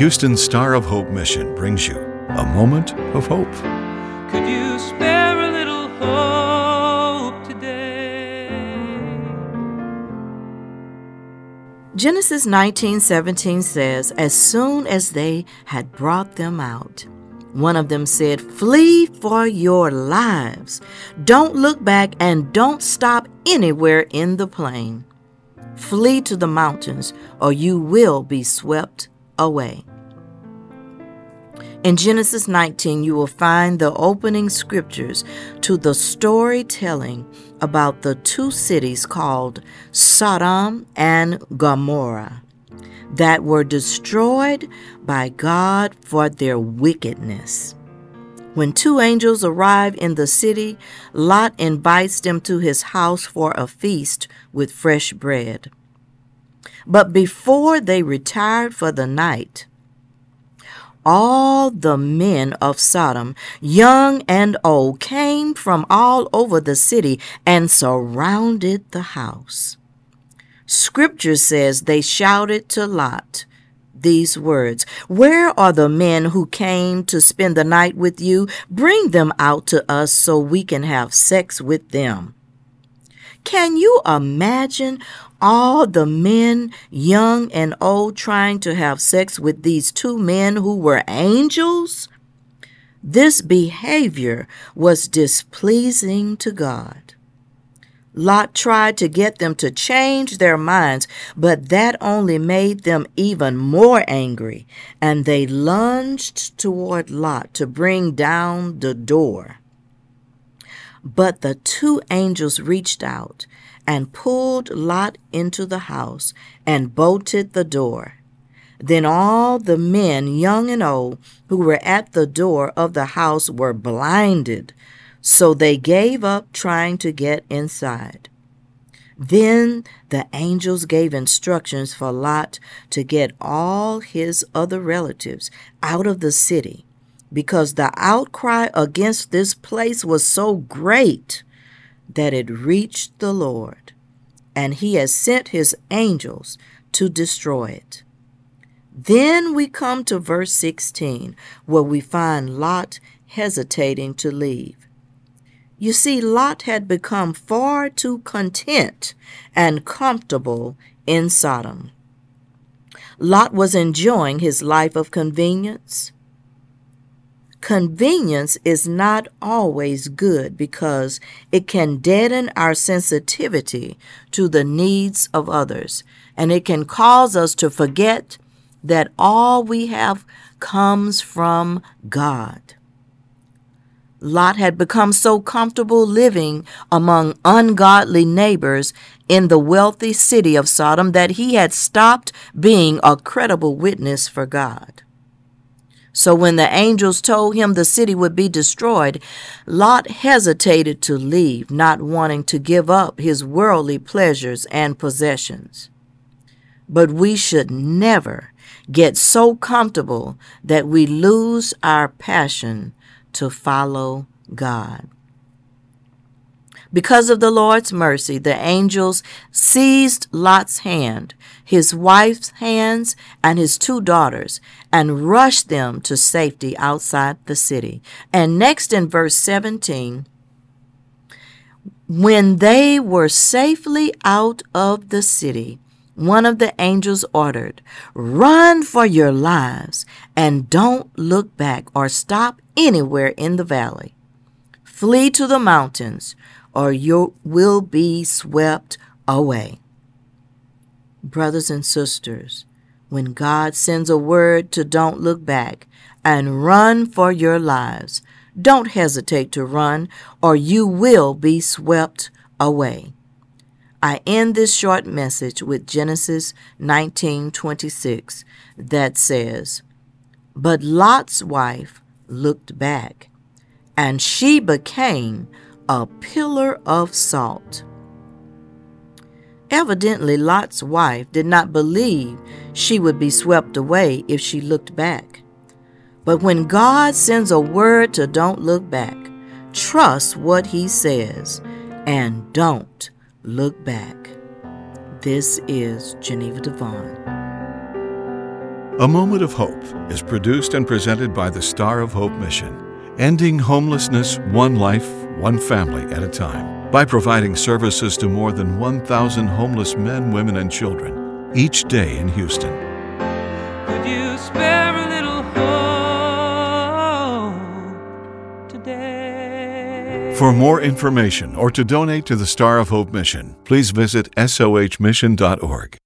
Houston's Star of Hope mission brings you a moment of hope. Could you spare a little hope today? Genesis 19:17 says, "As soon as they had brought them out, one of them said, "Flee for your lives. Don't look back and don't stop anywhere in the plain. Flee to the mountains or you will be swept away." In Genesis 19, you will find the opening scriptures to the storytelling about the two cities called Sodom and Gomorrah that were destroyed by God for their wickedness. When two angels arrive in the city, Lot invites them to his house for a feast with fresh bread. But before they retired for the night, all the men of Sodom, young and old, came from all over the city and surrounded the house. Scripture says they shouted to Lot these words Where are the men who came to spend the night with you? Bring them out to us so we can have sex with them. Can you imagine all the men, young and old, trying to have sex with these two men who were angels? This behavior was displeasing to God. Lot tried to get them to change their minds, but that only made them even more angry, and they lunged toward Lot to bring down the door. But the two angels reached out and pulled Lot into the house and bolted the door. Then all the men, young and old, who were at the door of the house were blinded so they gave up trying to get inside. Then the angels gave instructions for Lot to get all his other relatives out of the city because the outcry against this place was so great that it reached the Lord, and he has sent his angels to destroy it. Then we come to verse 16, where we find Lot hesitating to leave. You see, Lot had become far too content and comfortable in Sodom. Lot was enjoying his life of convenience. Convenience is not always good because it can deaden our sensitivity to the needs of others, and it can cause us to forget that all we have comes from God. Lot had become so comfortable living among ungodly neighbors in the wealthy city of Sodom that he had stopped being a credible witness for God. So when the angels told him the city would be destroyed, Lot hesitated to leave, not wanting to give up his worldly pleasures and possessions. But we should never get so comfortable that we lose our passion to follow God. Because of the Lord's mercy, the angels seized Lot's hand, his wife's hands, and his two daughters, and rushed them to safety outside the city. And next in verse 17, when they were safely out of the city, one of the angels ordered, Run for your lives and don't look back or stop anywhere in the valley. Flee to the mountains or you will be swept away. Brothers and sisters, when God sends a word to don't look back and run for your lives, don't hesitate to run or you will be swept away. I end this short message with Genesis 19:26 that says, "But Lot's wife looked back, and she became a pillar of salt." Evidently, Lot's wife did not believe she would be swept away if she looked back. But when God sends a word to don't look back, trust what he says and don't look back. This is Geneva DeVaughn. A Moment of Hope is produced and presented by the Star of Hope Mission, ending homelessness one life, one family at a time, by providing services to more than 1,000 homeless men, women, and children each day in Houston. Could you spare a little hope today? For more information or to donate to the Star of Hope Mission, please visit sohmission.org.